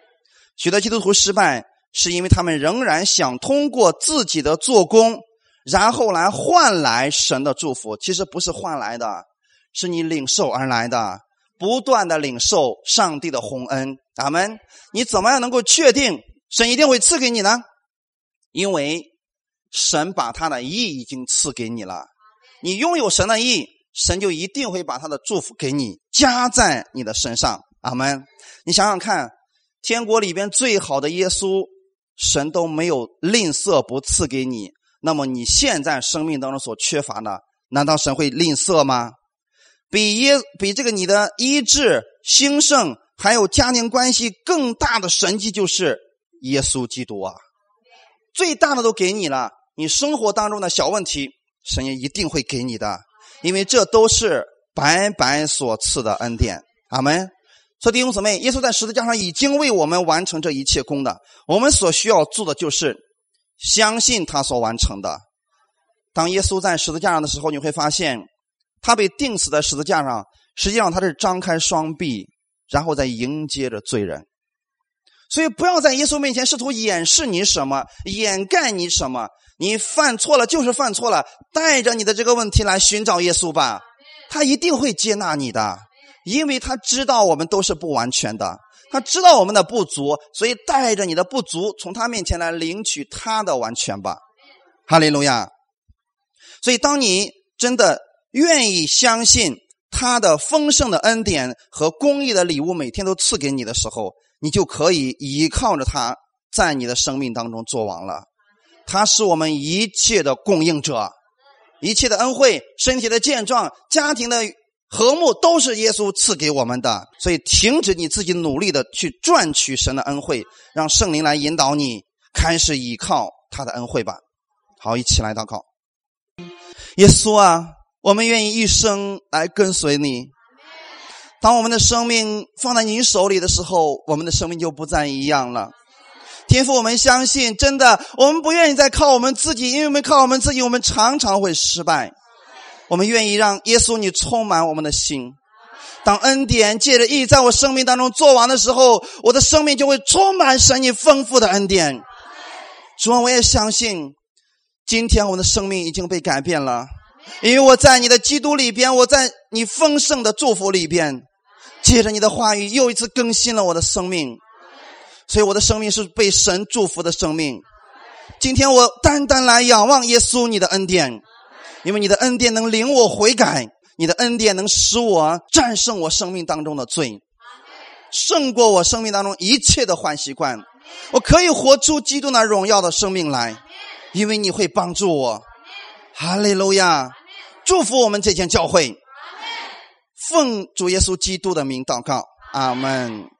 许多基督徒失败，是因为他们仍然想通过自己的做工，然后来换来神的祝福。其实不是换来的，是你领受而来的。不断的领受上帝的洪恩，阿门。你怎么样能够确定神一定会赐给你呢？因为神把他的意已经赐给你了。你拥有神的意，神就一定会把他的祝福给你加在你的身上，阿门。你想想看，天国里边最好的耶稣，神都没有吝啬不赐给你。那么你现在生命当中所缺乏的，难道神会吝啬吗？比耶比这个你的医治兴盛，还有家庭关系更大的神迹，就是耶稣基督啊！最大的都给你了，你生活当中的小问题，神也一定会给你的，因为这都是白白所赐的恩典。阿门。所以弟兄姊妹，耶稣在十字架上已经为我们完成这一切功的，我们所需要做的就是相信他所完成的。当耶稣在十字架上的时候，你会发现。他被钉死在十字架上，实际上他是张开双臂，然后在迎接着罪人。所以不要在耶稣面前试图掩饰你什么，掩盖你什么。你犯错了就是犯错了，带着你的这个问题来寻找耶稣吧，他一定会接纳你的，因为他知道我们都是不完全的，他知道我们的不足，所以带着你的不足，从他面前来领取他的完全吧。哈利路亚。所以当你真的。愿意相信他的丰盛的恩典和公义的礼物，每天都赐给你的时候，你就可以依靠着他，在你的生命当中做王了。他是我们一切的供应者，一切的恩惠、身体的健壮、家庭的和睦，都是耶稣赐给我们的。所以，停止你自己努力的去赚取神的恩惠，让圣灵来引导你，开始依靠他的恩惠吧。好，一起来祷告，耶稣啊。我们愿意一生来跟随你，当我们的生命放在您手里的时候，我们的生命就不再一样了。天父，我们相信，真的，我们不愿意再靠我们自己，因为我们靠我们自己，我们常常会失败。我们愿意让耶稣你充满我们的心。当恩典借着义在我生命当中做完的时候，我的生命就会充满神你丰富的恩典。主啊，我也相信，今天我的生命已经被改变了，因为我在你的基督里边，我在你丰盛的祝福里边，借着你的话语又一次更新了我的生命，所以我的生命是被神祝福的生命。今天我单单来仰望耶稣你的恩典，因为你的恩典能领我悔改。你的恩典能使我战胜我生命当中的罪，胜过我生命当中一切的坏习惯。我可以活出基督那荣耀的生命来，因为你会帮助我。哈利路亚！祝福我们这间教会，奉主耶稣基督的名祷告，阿门。